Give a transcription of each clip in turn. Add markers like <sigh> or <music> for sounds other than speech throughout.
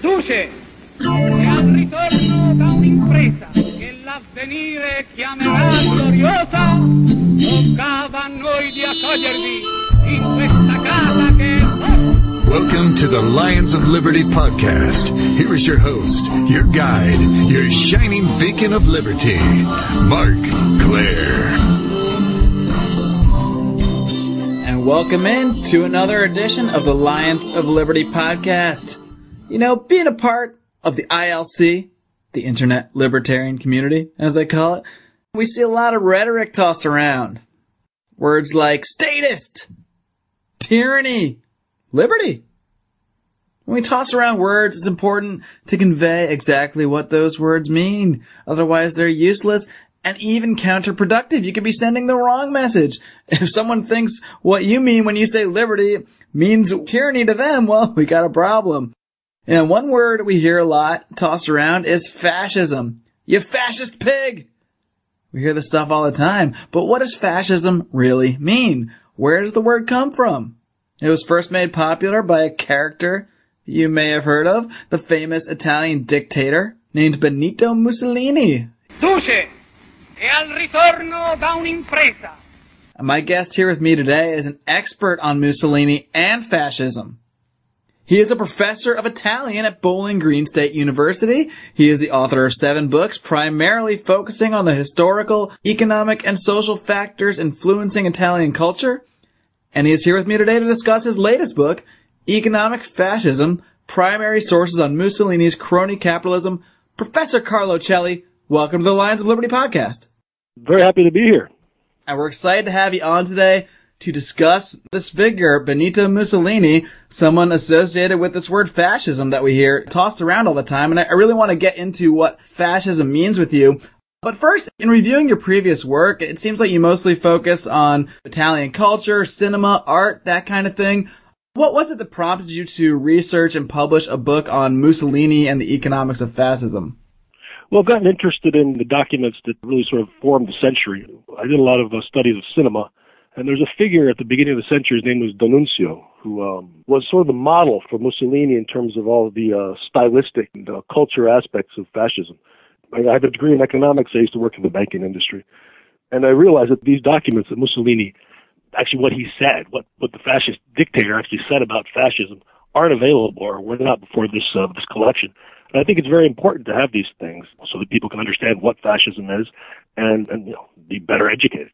Duce, e al ritorno da un'impresa che l'avvenire chiamerà gloriosa, toccava a noi di accogliervi in questa casa che è vostra. Welcome to the Lions of Liberty podcast. Here is your host, your guide, your shining beacon of liberty, Marc Clair. And welcome in to another edition of the Lions of Liberty podcast. You know, being a part of the ILC, the Internet Libertarian Community, as I call it, we see a lot of rhetoric tossed around. Words like statist, tyranny, liberty. When we toss around words, it's important to convey exactly what those words mean. Otherwise, they're useless and even counterproductive. You could be sending the wrong message. <laughs> If someone thinks what you mean when you say liberty means tyranny to them, well, <laughs> we got a problem. And one word we hear a lot tossed around is fascism. You fascist pig! We hear this stuff all the time, but what does fascism really mean? Where does the word come from? It was first made popular by a character you may have heard of, the famous Italian dictator named Benito Mussolini. Duce, e al ritorno da un'impresa my guest here with me today is an expert on Mussolini and fascism. He is a professor of Italian at Bowling Green State University. He is the author of seven books, primarily focusing on the historical, economic, and social factors influencing Italian culture. And he is here with me today to discuss his latest book, Economic Fascism, Primary Sources on Mussolini's Crony Capitalism. Professor Carlo Celli, welcome to the Lions of Liberty podcast. Very happy to be here. And we're excited to have you on today to discuss this figure, Benito Mussolini, someone associated with this word fascism that we hear tossed around all the time. And I really want to get into what fascism means with you. But first, in reviewing your previous work, it seems like you mostly focus on Italian culture, cinema, art, that kind of thing. What was it that prompted you to research and publish a book on Mussolini and the economics of fascism? Well, I've gotten interested in the documents that really sort of formed the century. I did a lot of uh, studies of cinema, and there's a figure at the beginning of the century. His name was D'Annunzio, who um, was sort of the model for Mussolini in terms of all of the uh, stylistic and uh, culture aspects of fascism. I have a degree in economics. I used to work in the banking industry, and I realized that these documents that Mussolini, actually what he said, what what the fascist dictator actually said about fascism, aren't available or were not before this uh, this collection. And I think it's very important to have these things so that people can understand what fascism is and and you know be better educated.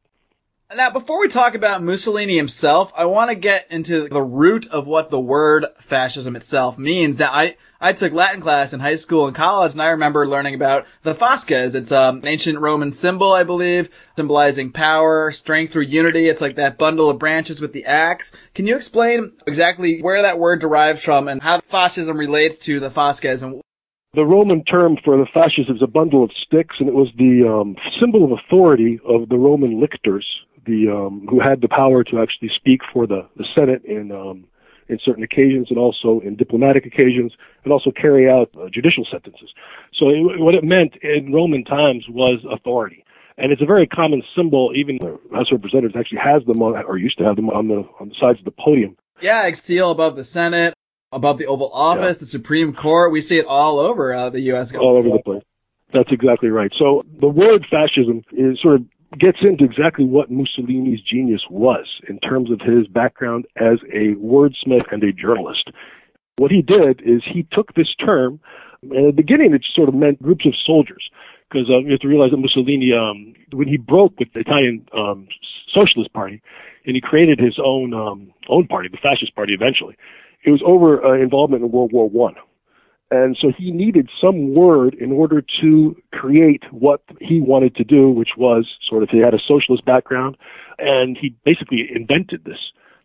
Now, before we talk about Mussolini himself, I want to get into the root of what the word fascism itself means. Now, I, I took Latin class in high school and college, and I remember learning about the fasces. It's um, an ancient Roman symbol, I believe, symbolizing power, strength through unity. It's like that bundle of branches with the axe. Can you explain exactly where that word derives from and how fascism relates to the fasces and The Roman term for the fasces is a bundle of sticks, and it was the um, symbol of authority of the Roman lictors, the um, who had the power to actually speak for the, the Senate in um, in certain occasions, and also in diplomatic occasions, and also carry out uh, judicial sentences. So it, what it meant in Roman times was authority. And it's a very common symbol. Even the House of Representatives actually has them on, or used to have them on the on the sides of the podium. Yeah, seal above the Senate, above the Oval Office, Yeah. the Supreme Court. We see it all over uh, the U.S. government. all over the place. That's exactly right. So the word fascism is sort of gets into exactly what Mussolini's genius was in terms of his background as a wordsmith and a journalist. What he did is he took this term, at the beginning it sort of meant groups of soldiers, because uh, you have to realize that Mussolini, um, when he broke with the Italian um, Socialist Party, and he created his own um, own party, the Fascist Party, eventually, it was over uh, involvement in World War One. And so he needed some word in order to create what he wanted to do, which was sort of he had a socialist background, and he basically invented this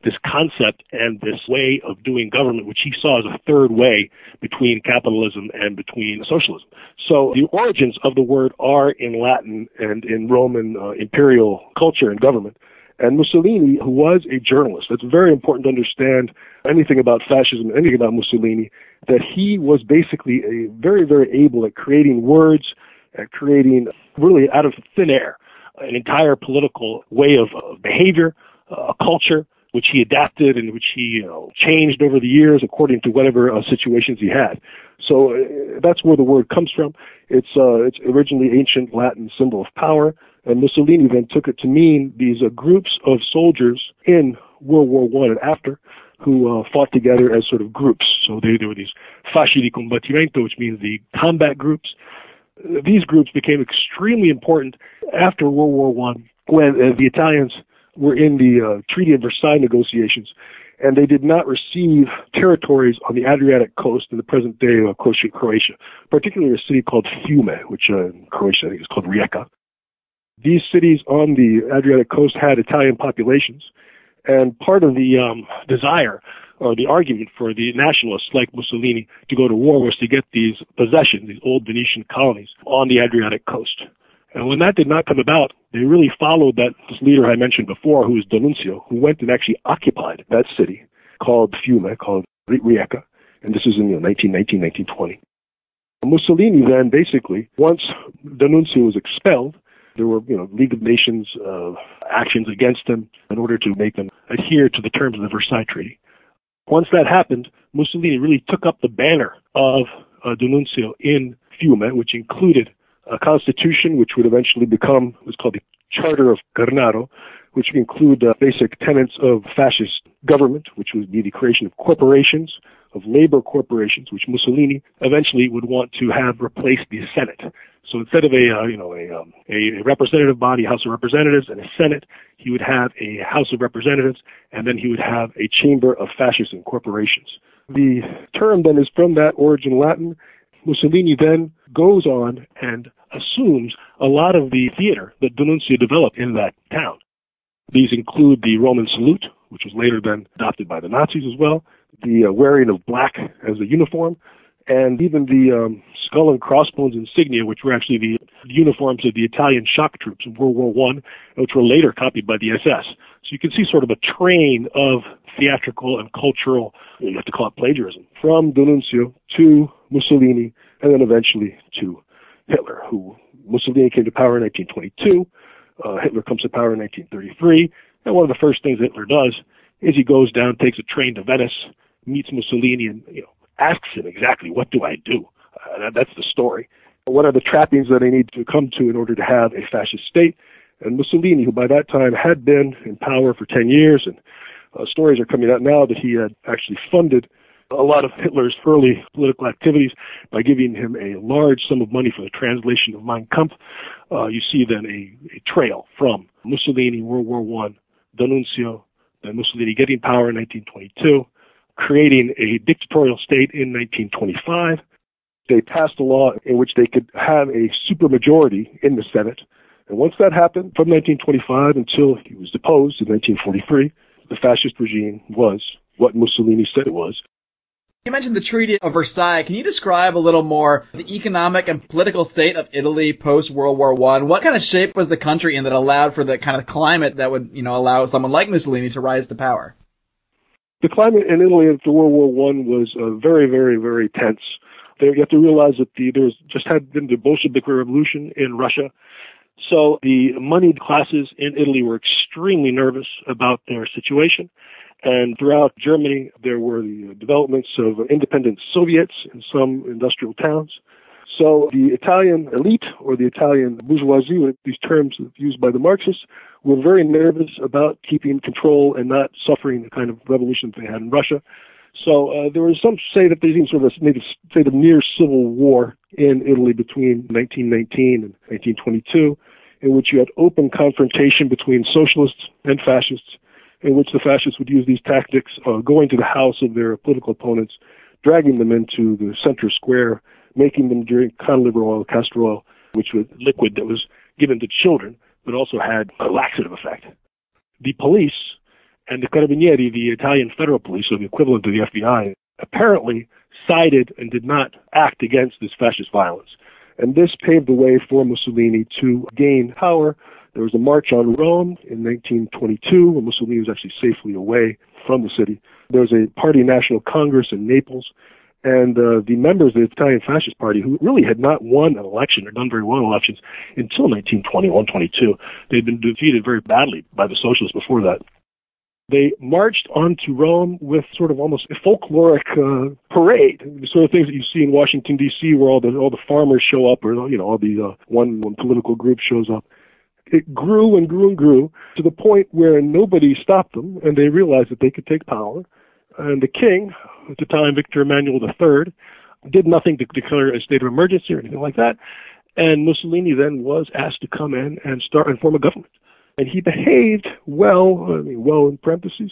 this concept and this way of doing government, which he saw as a third way between capitalism and between socialism. So the origins of the word are in Latin and in Roman uh, imperial culture and government. And Mussolini, who was a journalist, that's very important to understand anything about fascism, anything about Mussolini, that he was basically a very, very able at creating words, at creating really out of thin air an entire political way of, of behavior, uh, a culture, which he adapted and which he you know, changed over the years according to whatever uh, situations he had. So uh, that's where the word comes from. It's uh, it's originally ancient Latin symbol of power, and Mussolini then took it to mean these uh, groups of soldiers in World War One and after who uh, fought together as sort of groups. So they, there were these fasci di combattimento, which means the combat groups. These groups became extremely important after World War One when uh, the Italians were in the uh, Treaty of Versailles negotiations, and they did not receive territories on the Adriatic coast in the present day of Croatia, particularly a city called Fiume, which uh, in Croatia I think is called Rijeka. These cities on the Adriatic coast had Italian populations, and part of the um, desire or the argument for the nationalists like Mussolini to go to war was to get these possessions, these old Venetian colonies on the Adriatic coast. And when that did not come about, they really followed that this leader I mentioned before, who was D'Annunzio, who went and actually occupied that city called Fiume, called Rijeka, and this is in you know, 1919, 1920. Mussolini then basically, once D'Annunzio was expelled, there were, you know, League of Nations uh, actions against them in order to make them adhere to the terms of the Versailles Treaty. Once that happened, Mussolini really took up the banner of uh, D'Annunzio in Fiume, which included a constitution which would eventually become what's called the Charter of Carnaro, which include uh, basic tenets of fascist government, which would be the creation of corporations, of labor corporations, which Mussolini eventually would want to have replace the Senate. So instead of a uh, you know a, um, a representative body, House of Representatives, and a Senate, he would have a House of Representatives, and then he would have a Chamber of Fascists and Corporations. The term then is from that origin Latin. Mussolini then goes on and assumes a lot of the theater that D'Annunzio developed in that town. These include the Roman salute, which was later then adopted by the Nazis as well, the uh, wearing of black as a uniform, and even the um, skull and crossbones insignia, which were actually the uniforms of the Italian shock troops in World War One, which were later copied by the SS. So you can see sort of a train of theatrical and cultural, you have to call it plagiarism, from D'Annunzio to Mussolini, and then eventually to Hitler, who Mussolini came to power in 1922. Uh, Hitler comes to power in 1933, and one of the first things Hitler does is he goes down, takes a train to Venice, meets Mussolini, and you know asks him exactly, "What do I do?" Uh, that's the story. What are the trappings that I need to come to in order to have a fascist state? And Mussolini, who by that time had been in power for 10 years, and uh, stories are coming out now that he had actually funded a lot of Hitler's early political activities by giving him a large sum of money for the translation of Mein Kampf. Uh, you see then a, a trail from Mussolini, World War One, D'Annunzio, Mussolini getting power in 1922, creating a dictatorial state in 1925. They passed a law in which they could have a supermajority in the Senate. And once that happened, from 1925 until he was deposed in 1943, the fascist regime was what Mussolini said it was. You mentioned the Treaty of Versailles. Can you describe a little more the economic and political state of Italy post World War One? What kind of shape was the country in that allowed for the kind of climate that would, you know, allow someone like Mussolini to rise to power? The climate in Italy after World War One was uh, very, very, very tense. You have to realize that the, there was just had been the Bolshevik Revolution in Russia, so the moneyed classes in Italy were extremely nervous about their situation. And throughout Germany, there were the developments of independent Soviets in some industrial towns. So the Italian elite or the Italian bourgeoisie, these terms used by the Marxists, were very nervous about keeping control and not suffering the kind of revolution they had in Russia. So uh, there was some say that there's even sort of a, say the near civil war in Italy between 1919 and 1922, in which you had open confrontation between socialists and fascists in which the fascists would use these tactics, uh, going to the house of their political opponents, dragging them into the center square, making them drink candelabra oil, castor oil, which was liquid that was given to children, but also had a laxative effect. The police and the Carabinieri, the Italian federal police, so the equivalent of the FBI, apparently sided and did not act against this fascist violence. And this paved the way for Mussolini to gain power there was a march on Rome in 1922 when Mussolini was actually safely away from the city. There was a party national congress in Naples, and uh, the members of the Italian Fascist Party, who really had not won an election or done very well in elections until 1921, 22, they'd been defeated very badly by the socialists before that. they marched onto Rome with sort of almost a folkloric uh, parade, the sort of things that you see in Washington D.C., where all the all the farmers show up, or you know, all the uh, one one political group shows up. It grew and grew and grew to the point where nobody stopped them, and they realized that they could take power. And the king, at the time Victor Emmanuel III, did nothing to declare a state of emergency or anything like that. And Mussolini then was asked to come in and start and form a government. And he behaved well, I mean, well in parentheses,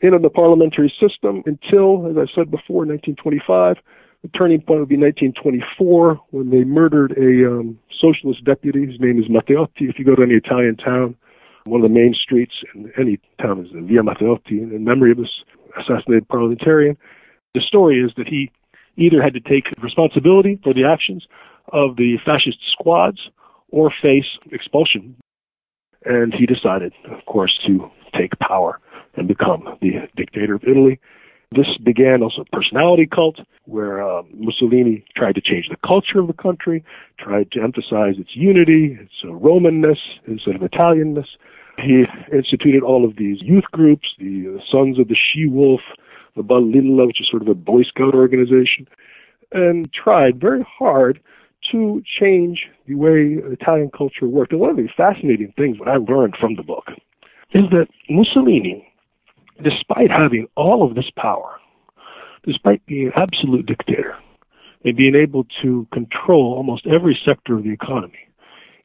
in the parliamentary system until, as I said before, 1925. The turning point would be 1924 when they murdered a um, socialist deputy. His name is Matteotti. If you go to any Italian town, one of the main streets in any town is Via Matteotti in memory of this assassinated parliamentarian. The story is that he either had to take responsibility for the actions of the fascist squads or face expulsion and he decided, of course, to take power and become the dictator of Italy. This began also a personality cult where uh, Mussolini tried to change the culture of the country, tried to emphasize its unity, its uh, Romanness instead of Italianness. He instituted all of these youth groups, the Sons of the She Wolf, the Balilla, which is sort of a Boy Scout organization, and tried very hard to change the way Italian culture worked. And one of the fascinating things that I learned from the book is that Mussolini, despite having all of this power, despite being an absolute dictator, and being able to control almost every sector of the economy,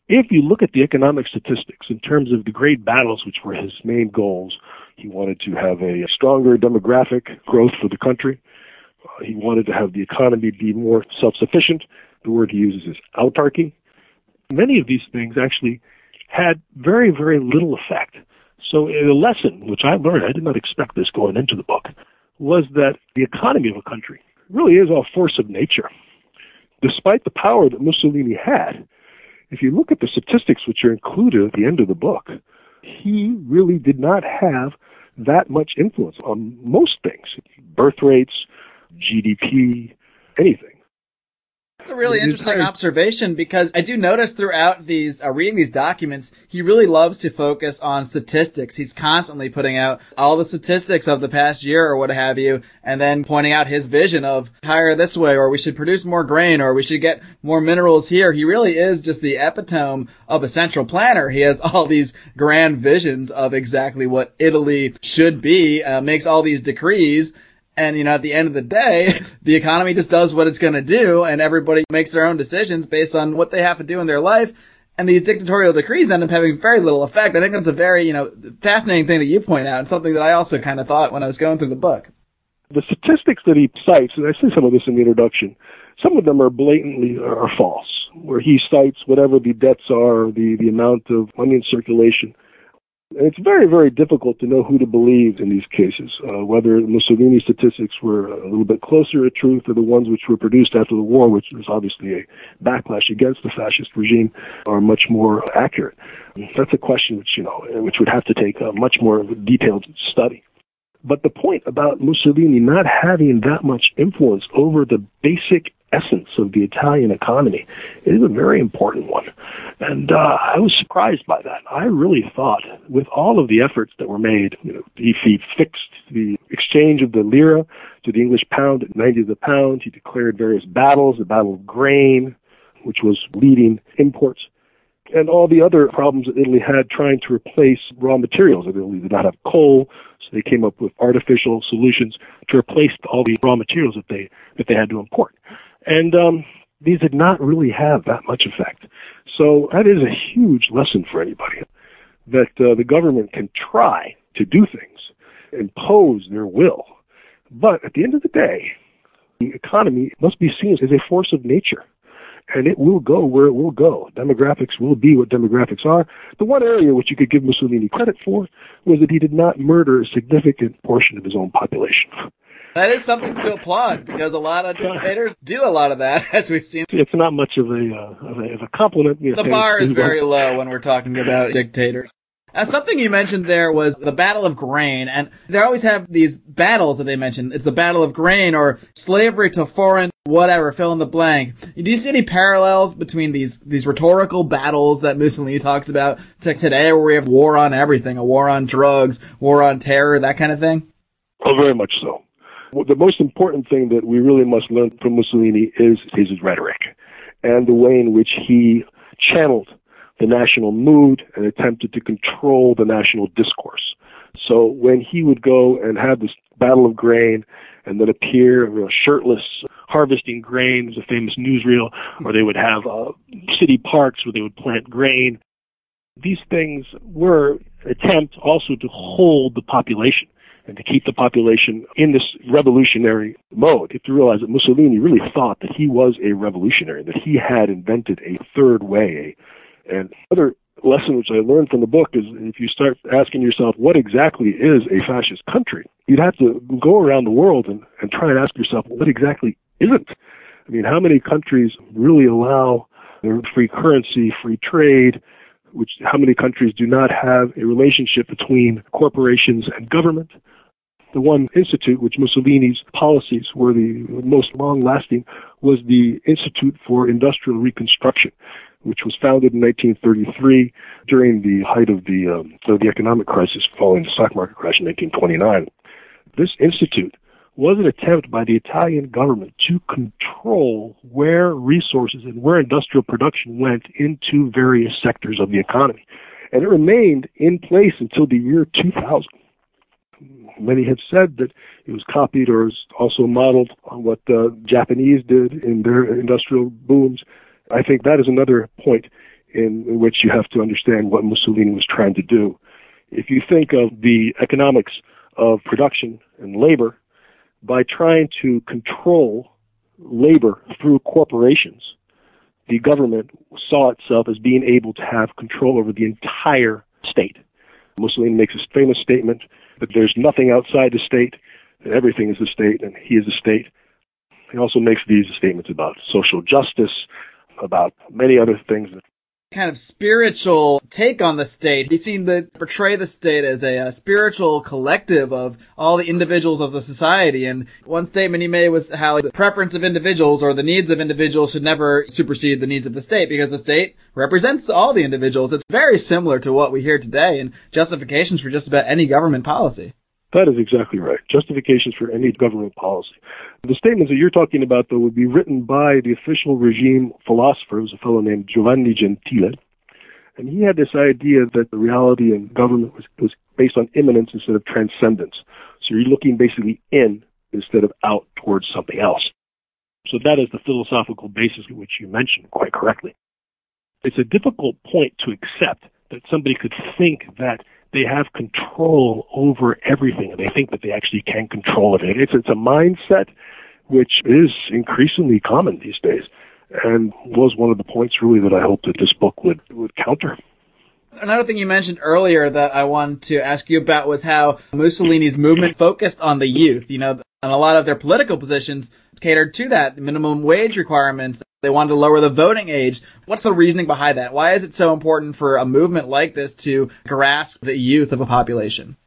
if you look at the economic statistics in terms of the great battles, which were his main goals, he wanted to have a stronger demographic growth for the country. Uh, he wanted to have the economy be more self-sufficient. The word he uses is autarky. Many of these things actually had very, very little effect. So uh, the lesson, which I learned, I did not expect this going into the book, was that the economy of a country really is a force of nature. Despite the power that Mussolini had, if you look at the statistics which are included at the end of the book, he really did not have that much influence on most things birth rates, GDP, anything. That's a really interesting observation because I do notice throughout these, uh, reading these documents, he really loves to focus on statistics. He's constantly putting out all the statistics of the past year or what have you, and then pointing out his vision of hire this way, or we should produce more grain, or we should get more minerals here. He really is just the epitome of a central planner. He has all these grand visions of exactly what Italy should be, uh, makes all these decrees, and, you know, at the end of the day, <laughs> the economy just does what it's going to do and everybody makes their own decisions based on what they have to do in their life. And these dictatorial decrees end up having very little effect. I think that's a very, you know, fascinating thing that you point out and something that I also kind of thought when I was going through the book. The statistics that he cites, and I say some of this in the introduction, some of them are blatantly are false, where he cites whatever the debts are, the, the amount of money in circulation. It's very, very difficult to know who to believe in these cases, uh, whether Mussolini's statistics were a little bit closer to truth or the ones which were produced after the war, which was obviously a backlash against the fascist regime, are much more accurate. That's a question which, you know, which would have to take a much more detailed study. But the point about Mussolini not having that much influence over the basic essence of the Italian economy It is a very important one. And uh, I was surprised by that. I really thought, with all of the efforts that were made, you know, he, he fixed the exchange of the lira to the English pound at 90 to the pound. He declared various battles, the Battle of Grain, which was leading imports and all the other problems that Italy had trying to replace raw materials. Italy did not have coal, so they came up with artificial solutions to replace all the raw materials that they that they had to import. And um, these did not really have that much effect. So that is a huge lesson for anybody that uh, the government can try to do things, impose their will, but at the end of the day, the economy must be seen as a force of nature. And it will go where it will go. Demographics will be what demographics are. The one area which you could give Mussolini credit for was that he did not murder a significant portion of his own population. That is something to applaud because a lot of dictators do a lot of that, <laughs> as we've seen. It's not much of a uh, of, a, of a compliment. the bar is very low when we're talking about dictators. Uh, something you mentioned there was the Battle of Grain, and they always have these battles that they mention. It's the Battle of Grain or slavery to foreign whatever, fill in the blank. Do you see any parallels between these these rhetorical battles that Mussolini talks about to today, where we have war on everything, a war on drugs, war on terror, that kind of thing? Oh, very much so. The most important thing that we really must learn from Mussolini is his rhetoric and the way in which he channeled the national mood and attempted to control the national discourse. So when he would go and have this battle of grain and then appear you know, shirtless harvesting grain, a famous newsreel, or they would have uh, city parks where they would plant grain. These things were attempt also to hold the population and to keep the population in this revolutionary mode. You have to realize that Mussolini really thought that he was a revolutionary, that he had invented a third way, and other lesson which I learned from the book is if you start asking yourself what exactly is a fascist country, you'd have to go around the world and, and try and ask yourself what exactly isn't. I mean, how many countries really allow free currency, free trade, which how many countries do not have a relationship between corporations and government? The one institute which Mussolini's policies were the most long lasting was the Institute for Industrial Reconstruction, which was founded in 1933 during the height of the, um, of the economic crisis following the stock market crash in 1929. This institute was an attempt by the Italian government to control where resources and where industrial production went into various sectors of the economy. And it remained in place until the year 2000. Many have said that it was copied or was also modeled on what the Japanese did in their industrial booms. I think that is another point in, in which you have to understand what Mussolini was trying to do. If you think of the economics of production and labor, by trying to control labor through corporations, the government saw itself as being able to have control over the entire state. Mussolini makes a famous statement that there's nothing outside the state, and everything is the state, and he is the state. He also makes these statements about social justice, about many other things that kind of spiritual take on the state. He seemed to portray the state as a, a, spiritual collective of all the individuals of the society. And one statement he made was how the preference of individuals or the needs of individuals should never supersede the needs of the state because the state represents all the individuals. It's very similar to what we hear today in justifications for just about any government policy. That is exactly right. Justifications for any government policy. The statements that you're talking about, though, would be written by the official regime philosopher, was a fellow named Giovanni Gentile. And he had this idea that the reality in government was, was based on immanence instead of transcendence. So you're looking basically in instead of out towards something else. So that is the philosophical basis which you mentioned quite correctly. It's a difficult point to accept that somebody could think that they have control over everything and they think that they actually can control everything. It's, it's a mindset which is increasingly common these days and was one of the points really that I hoped that this book would, would counter. Another thing you mentioned earlier that I wanted to ask you about was how Mussolini's movement focused on the youth. You know, and a lot of their political positions catered to that minimum wage requirements. They wanted to lower the voting age. What's the reasoning behind that? Why is it so important for a movement like this to grasp the youth of a population?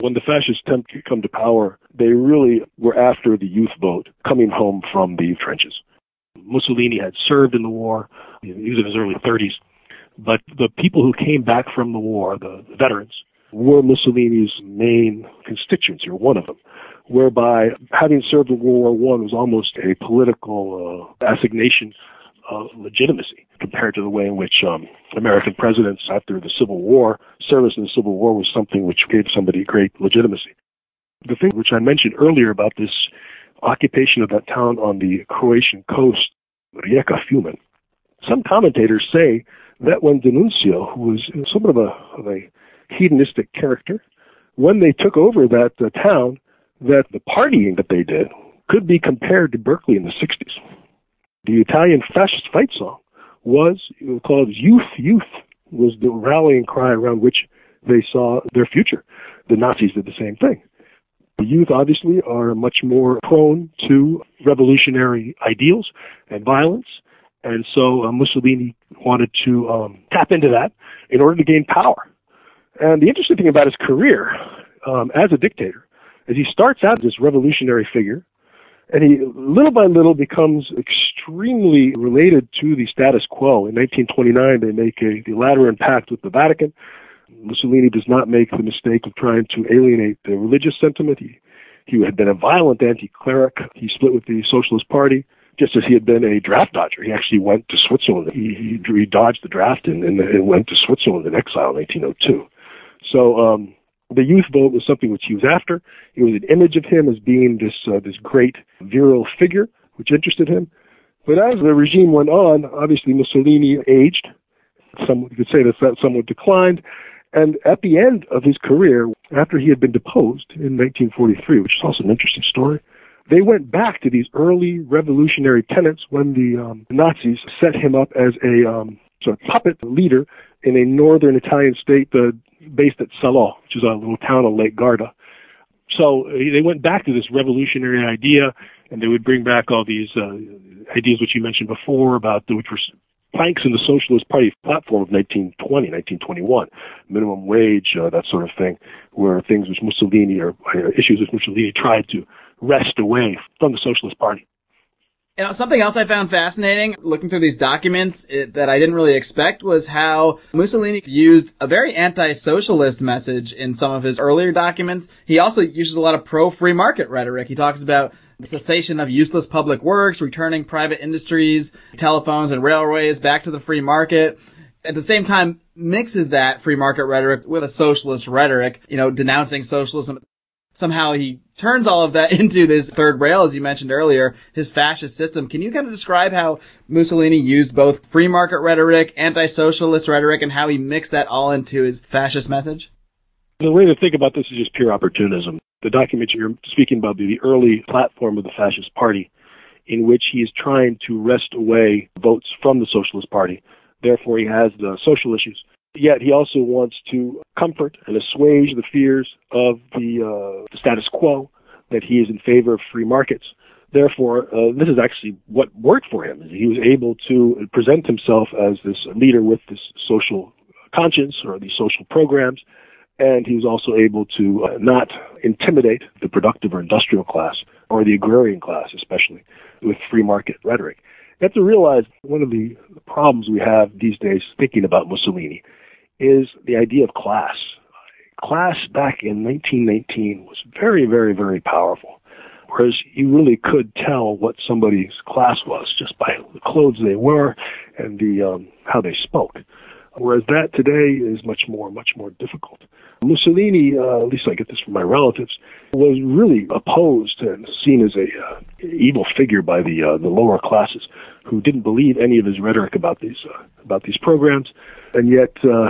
When the fascists come to power, they really were after the youth vote coming home from the trenches. Mussolini had served in the war. He was in his early 30s. But the people who came back from the war, the veterans, were Mussolini's main constituents, or one of them whereby having served in World War One was almost a political uh, assignation of legitimacy compared to the way in which um, American presidents, after the Civil War, service in the Civil War was something which gave somebody great legitimacy. The thing which I mentioned earlier about this occupation of that town on the Croatian coast, Rijeka Fiume, some commentators say that when D'Annunzio, who was somewhat of a, of a hedonistic character, when they took over that uh, town, that the partying that they did could be compared to Berkeley in the 60s. The Italian fascist fight song was called Youth, Youth, was the rallying cry around which they saw their future. The Nazis did the same thing. The youth obviously are much more prone to revolutionary ideals and violence, and so uh, Mussolini wanted to um, tap into that in order to gain power. And the interesting thing about his career um, as a dictator is he starts out as this revolutionary figure, and he little by little becomes extremely related to the status quo. In 1929, they make a the Lateran Pact with the Vatican. Mussolini does not make the mistake of trying to alienate the religious sentiment. He, he had been a violent anti-cleric. He split with the Socialist Party just as he had been a draft dodger. He actually went to Switzerland. He, he, he dodged the draft and, and, and went to Switzerland in exile in 1902. So um, the youth vote was something which he was after. It was an image of him as being this uh, this great virile figure, which interested him. But as the regime went on, obviously Mussolini aged. Some you could say that that somewhat declined. And at the end of his career, after he had been deposed in 1943, which is also an interesting story, they went back to these early revolutionary tenets when the um, Nazis set him up as a um, sort of puppet leader in a northern Italian state uh, based at Salò, which is a little town on Lake Garda. So uh, they went back to this revolutionary idea, and they would bring back all these uh, ideas which you mentioned before about the, which were planks in the Socialist Party platform of 1920, 1921, minimum wage, uh, that sort of thing, were things which Mussolini or uh, issues which Mussolini tried to wrest away from the Socialist Party. Know, something else I found fascinating looking through these documents it, that I didn't really expect was how Mussolini used a very anti-socialist message in some of his earlier documents. He also uses a lot of pro-free market rhetoric. He talks about the cessation of useless public works, returning private industries, telephones and railways back to the free market. At the same time, mixes that free market rhetoric with a socialist rhetoric, you know, denouncing socialism somehow he turns all of that <laughs> into this third rail, as you mentioned earlier, his fascist system. Can you kind of describe how Mussolini used both free market rhetoric, anti-socialist rhetoric, and how he mixed that all into his fascist message? The way to think about this is just pure opportunism. The document you're speaking about, the early platform of the fascist party, in which he is trying to wrest away votes from the Socialist Party. Therefore, he has the social issues Yet he also wants to comfort and assuage the fears of the, uh, the status quo, that he is in favor of free markets. Therefore, uh, this is actually what worked for him. He was able to present himself as this leader with this social conscience or these social programs, and he was also able to uh, not intimidate the productive or industrial class or the agrarian class, especially with free market rhetoric. You have to realize one of the problems we have these days thinking about Mussolini is the idea of class. Class back in 1919 was very, very, very powerful. Whereas you really could tell what somebody's class was just by the clothes they wore and the um, how they spoke. Whereas that today is much more, much more difficult. Mussolini, uh, at least I get this from my relatives, was really opposed and seen as a uh, evil figure by the uh, the lower classes, who didn't believe any of his rhetoric about these uh, about these programs, and yet uh,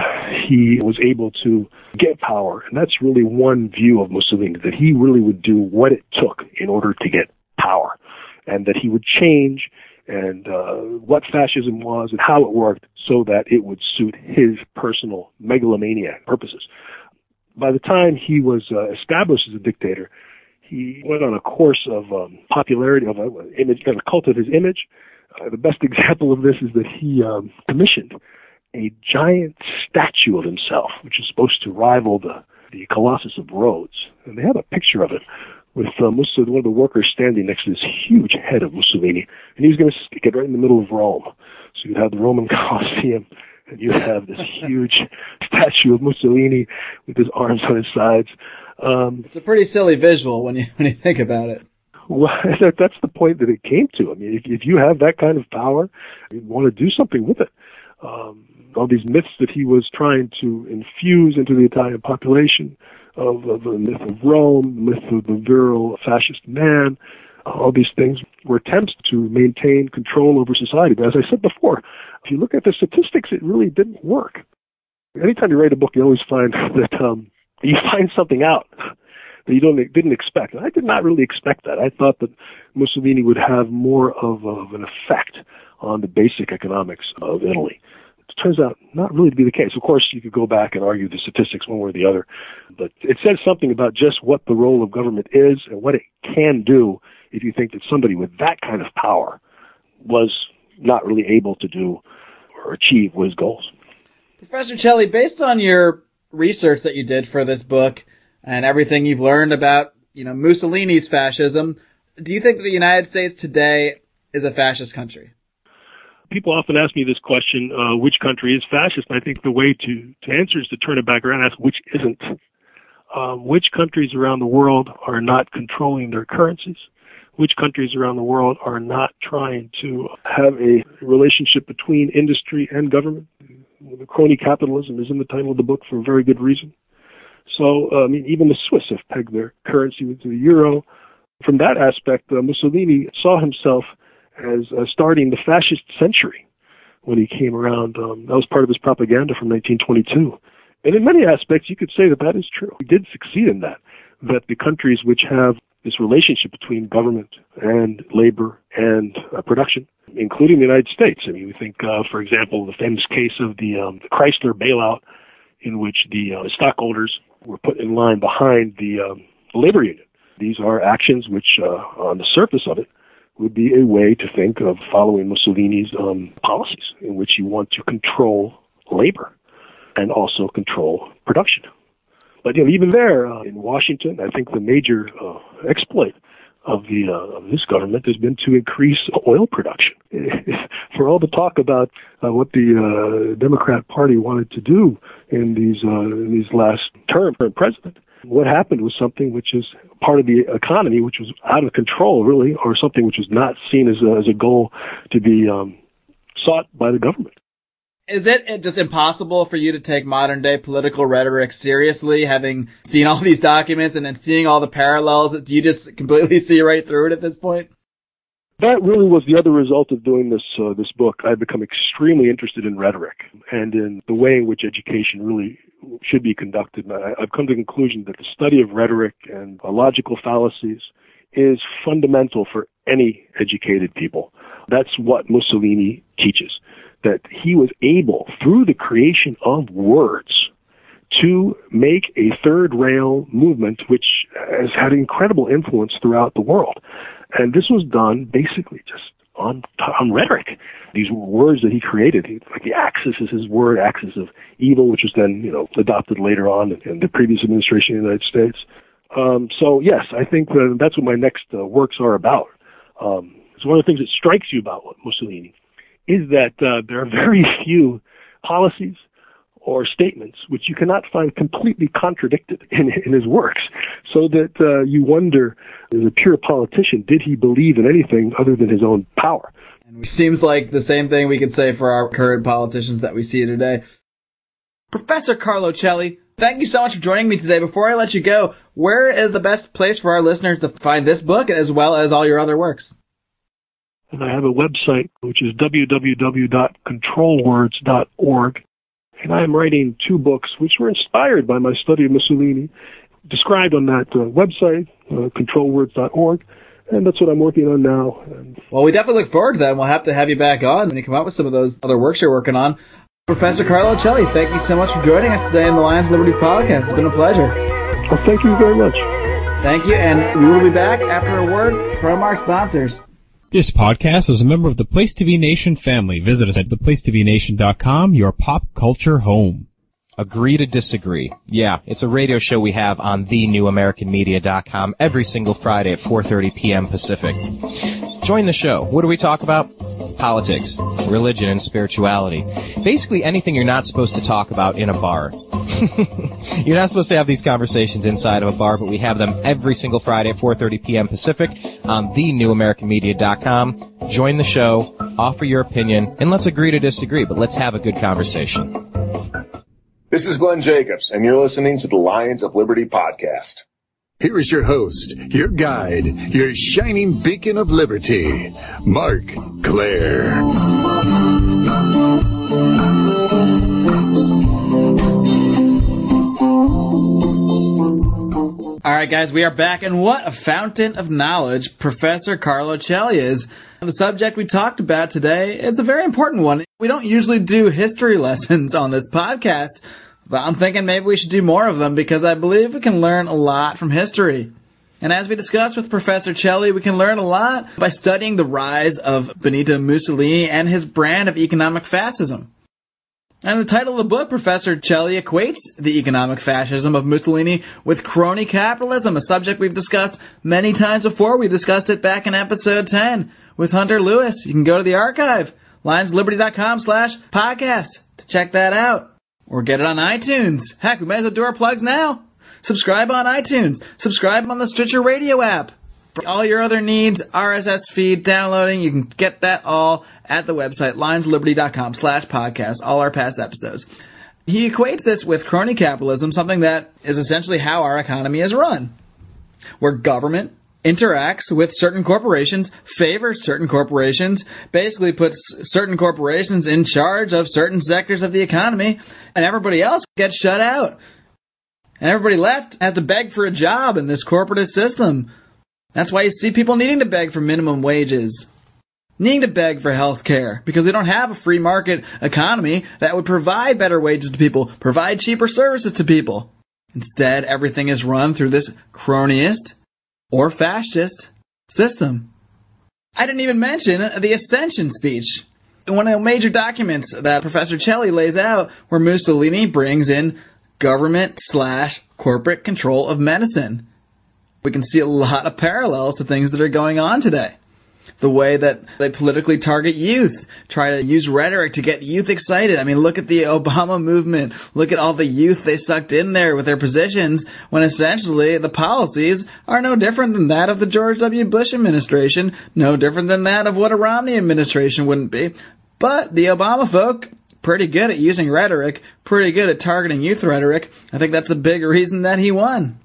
he was able to get power. And that's really one view of Mussolini that he really would do what it took in order to get power, and that he would change and uh, what fascism was and how it worked so that it would suit his personal megalomaniac purposes. By the time he was uh, established as a dictator, he went on a course of um, popularity, of uh, image, kind of cult of his image. Uh, the best <laughs> example of this is that he um, commissioned a giant statue of himself, which is supposed to rival the the Colossus of Rhodes, and they have a picture of it with uh, Mussolini, one of the workers standing next to this huge head of Mussolini, and he was going to stick it right in the middle of Rome. So you'd have the Roman <laughs> Colosseum, and you'd have this huge <laughs> statue of Mussolini with his arms on his sides. Um, it's a pretty silly visual when you <laughs> when you think about it. Well, that's the point that it came to. I mean, if, if you have that kind of power, you want to do something with it. Um, all these myths that he was trying to infuse into the Italian population of, of the myth of Rome, the myth of the virile fascist man, all these things were attempts to maintain control over society. But as I said before, if you look at the statistics, it really didn't work. Anytime you write a book, you always find <laughs> that um, you find something out that you don't didn't expect. And I did not really expect that. I thought that Mussolini would have more of, of an effect on the basic economics of Italy turns out not really to be the case. Of course, you could go back and argue the statistics one way or the other, but it says something about just what the role of government is and what it can do if you think that somebody with that kind of power was not really able to do or achieve his goals. Professor Celli, based on your research that you did for this book and everything you've learned about, you know, Mussolini's fascism, do you think the United States today is a fascist country? People often ask me this question, uh, which country is fascist? And I think the way to, to answer is to turn it back around and ask which isn't. Um, which countries around the world are not controlling their currencies? Which countries around the world are not trying to have a relationship between industry and government? The crony capitalism is in the title of the book for a very good reason. So, uh, I mean, even the Swiss have pegged their currency with the euro. From that aspect, uh, Mussolini saw himself as uh, starting the fascist century when he came around. Um, that was part of his propaganda from 1922. And in many aspects, you could say that that is true. He did succeed in that, that the countries which have this relationship between government and labor and uh, production, including the United States. I mean, we think, uh, for example, the famous case of the, um, the Chrysler bailout, in which the uh, stockholders were put in line behind the um, labor union. These are actions which, uh, on the surface of it, would be a way to think of following Mussolini's um, policies, in which you want to control labor and also control production. But you know, even there uh, in Washington, I think the major uh, exploit of the uh, of this government has been to increase oil production. <laughs> For all the talk about uh, what the uh, Democrat Party wanted to do in these uh, in these last term for president, what happened was something which is part of the economy, which was out of control, really, or something which was not seen as a, as a goal to be um, sought by the government. Is it just impossible for you to take modern day political rhetoric seriously, having seen all <laughs> these documents and then seeing all the parallels? Do you just completely <laughs> see right through it at this point? That really was the other result of doing this uh, this book. I've become extremely interested in rhetoric and in the way in which education really should be conducted. And I, I've come to the conclusion that the study of rhetoric and logical fallacies is fundamental for any educated people. That's what Mussolini teaches. That he was able, through the creation of words, to make a third rail movement which has had incredible influence throughout the world. And this was done basically just on, on rhetoric. These words that he created, like the axis is his word, axis of evil, which was then, you know, adopted later on in, the previous administration in the United States. Um, so yes, I think that that's what my next uh, works are about. Um, it's one of the things that strikes you about Mussolini is that uh, there are <laughs> very few policies or statements which you cannot find completely contradicted in, in his works. So that uh, you wonder, as a pure politician, did he believe in anything other than his own power? And it seems like the same thing we could say for our current politicians that we see today. Professor Carlo Celli, thank you so much for joining me today. Before I let you go, where is the best place for our listeners to find this book as well as all your other works? And I have a website, which is www.controlwords.org. And I am writing two books which were inspired by my study of Mussolini, described on that uh, website, uh, controlwords.org. And that's what I'm working on now. Well, we definitely look forward to that. And we'll have to have you back on when you come out with some of those other works you're working on. Professor Carlo Celli, thank you so much for joining us today in the Lions Liberty podcast. It's been a pleasure. Well, thank you very much. Thank you. And we will be back after a word from our sponsors. This podcast is a member of the Place to Be Nation family. Visit us at theplacetobenation.com, your pop culture home. Agree to disagree. Yeah, it's a radio show we have on thenewamericanmedia.com every single Friday at 4:30 p.m. Pacific. Join the show. What do we talk about? Politics, religion, and spirituality. Basically anything you're not supposed to talk about in a bar. <laughs> You're not supposed to have these conversations inside of a bar, but we have them every single Friday at 4:30 p.m. Pacific Um, on thenewamericanmedia.com. Join the show, offer your opinion, and let's agree to disagree, but let's have a good conversation. This is Glenn Jacobs, and you're listening to the Lions of Liberty podcast. Here is your host, your guide, your shining beacon of liberty, Marc Clair. All right, guys, we are back, and what a fountain of knowledge Professor Carlo Celli is. The subject we talked about today, it's a very important one. We don't usually do history <laughs> lessons on this podcast, but I'm thinking maybe we should do more of them because I believe we can learn a lot from history. And as we discussed with Professor Celli, we can learn a lot by studying the rise of Benito Mussolini and his brand of economic fascism. And the title of the book, Professor Celli equates the economic fascism of Mussolini with crony capitalism, a subject we've discussed many times before. We discussed it back in episode 10 with Hunter Lewis. You can go to the archive, lionsliberty.com slash podcast to check that out. Or get it on iTunes. Heck, we might as well do our plugs now. Subscribe on iTunes. Subscribe on the Stitcher Radio app. For all your other needs, RSS feed, downloading, you can get that all at the website, lionsliberty.com slash podcast, all our past episodes. He equates this with crony capitalism, something that is essentially how our economy is run, where government interacts with certain corporations, favors certain corporations, basically puts certain corporations in charge of certain sectors of the economy, and everybody else gets shut out. And everybody left has to beg for a job in this corporatist system. That's why you see people needing to beg for minimum wages, needing to beg for health care, because we don't have a free market economy that would provide better wages to people, provide cheaper services to people. Instead, everything is run through this cronyist or fascist system. I didn't even mention the Ascension speech, one of the major documents that Professor Celli lays out where Mussolini brings in government slash corporate control of medicine. We can see a lot of parallels to things that are going on today. The way that they politically target youth, try to use rhetoric to get youth excited. I mean, look at the <laughs> Obama movement. Look at all the youth they sucked in there with their positions when essentially the policies are no different than that of the George W. Bush administration, no different than that of what a Romney administration wouldn't be. But the Obama folk pretty good at using rhetoric, pretty good at targeting youth rhetoric. I think that's the big reason that he won.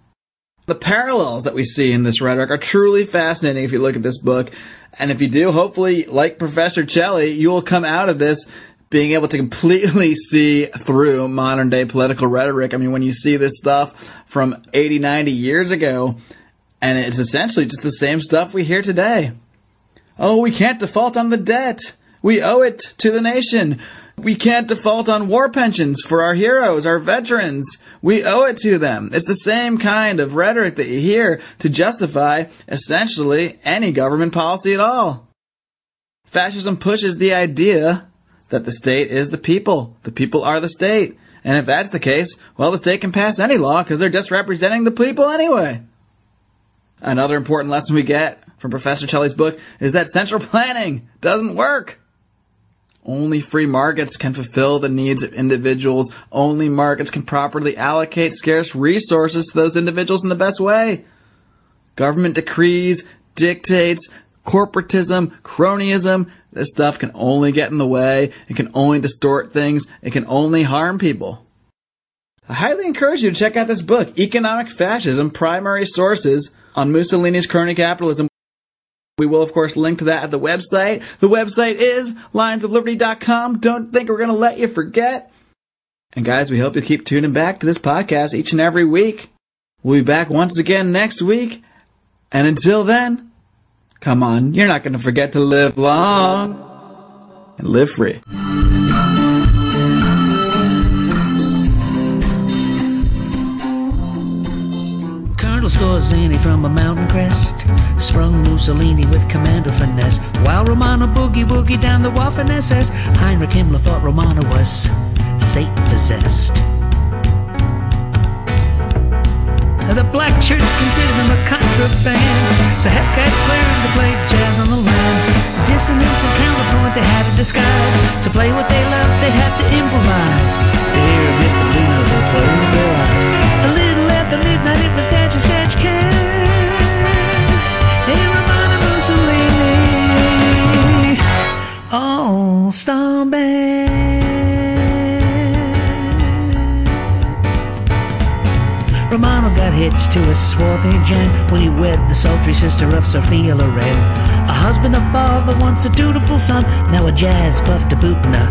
The parallels that we see in this rhetoric are truly fascinating if you look at this book. And if you do, hopefully, like Professor Celli, you will come out of this being able to completely <laughs> see through modern day political rhetoric. I mean, when you see this stuff from 80, 90 years ago, and it's essentially just the same stuff we hear today. Oh, we can't default on the debt. We owe it to the nation. We can't default on war pensions for our heroes, our veterans. We owe it to them. It's the same kind of rhetoric that you hear to justify essentially any government policy at all. Fascism pushes the idea that the state is the people. The people are the state. And if that's the case, well, the state can pass any law because they're just representing the people anyway. Another important lesson we get from Professor Celli's book is that central planning doesn't work. Only free markets can fulfill the needs of individuals. Only markets can properly allocate scarce resources to those individuals in the best way. Government decrees, dictates, corporatism, cronyism, this stuff can only get in the way. It can only distort things. It can only harm people. I highly encourage you to check out this book, Economic Fascism Primary Sources on Mussolini's Crony Capitalism. We will, of course, link to that at the website. The website is lionsofliberty.com. Don't think we're going to let you forget. And guys, we hope you keep tuning back to this podcast each and every week. We'll be back once again next week. And until then, come on, you're not going to forget to live long and live free. Skorzeny from a mountain crest Sprung Mussolini with commando finesse While Romano boogie woogie down the Waffen SS Heinrich Himmler thought Romano was Satan possessed. The black church considered him a contraband So Hepcats learned to play jazz on the land Dissonance and counterpoint they had to disguise. To play what they loved they had to improvise. To hear him hit the blue notes and close after midnight it was catch as catch can Hey Romano Mussolini's All-Star Band Romano got hitched to a swarthy gem when he wed the sultry sister of Sophia Loren. A husband, a father, once a dutiful son, now a jazz buff to boot and a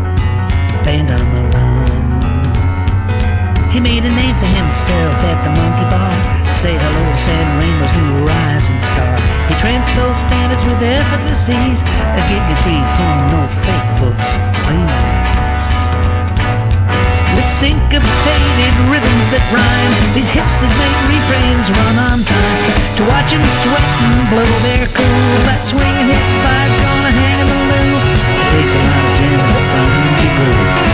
band on the run. He made a name for himself at the monkey bar say hello to San Rainbow's new rising star. He transposed standards with effortless ease, a and free from no fake books, please. With syncopated rhythms that rhyme, these hipsters make refrains run on time. To watch them sweat and blow their cool, that swinging hip vibe's gonna hang in the loo. It takes a lot of jam to find you groove.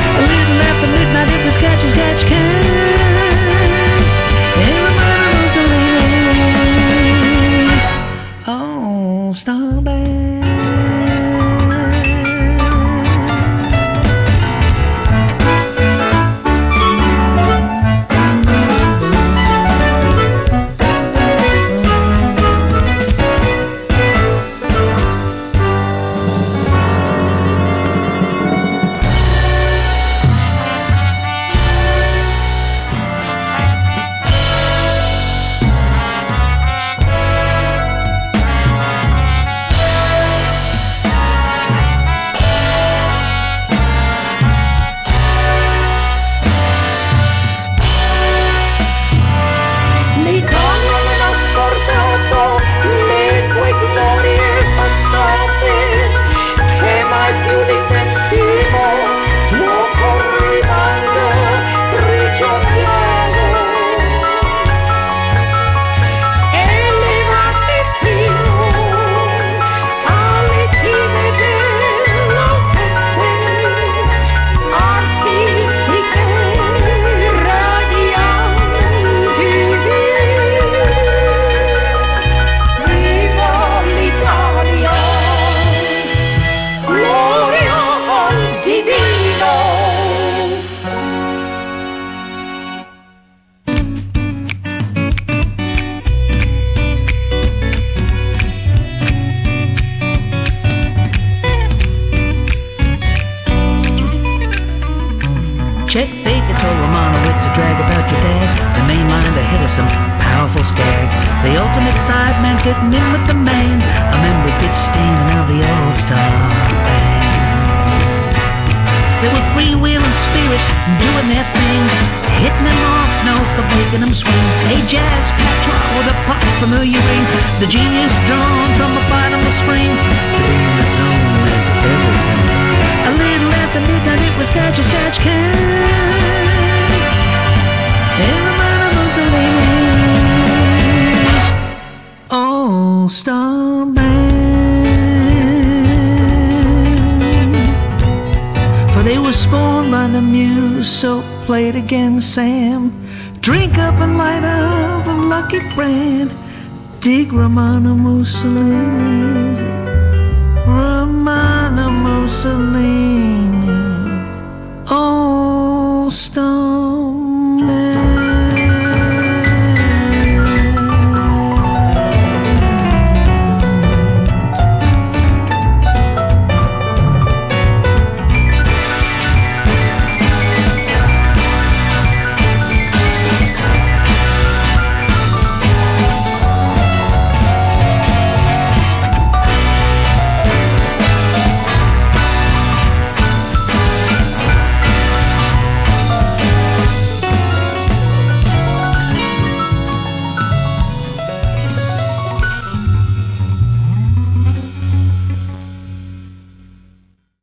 so play it again, Sam. Drink up and light up a lucky brand. Dig Romano Mussolini's. Romano Mussolini's. Old Stone.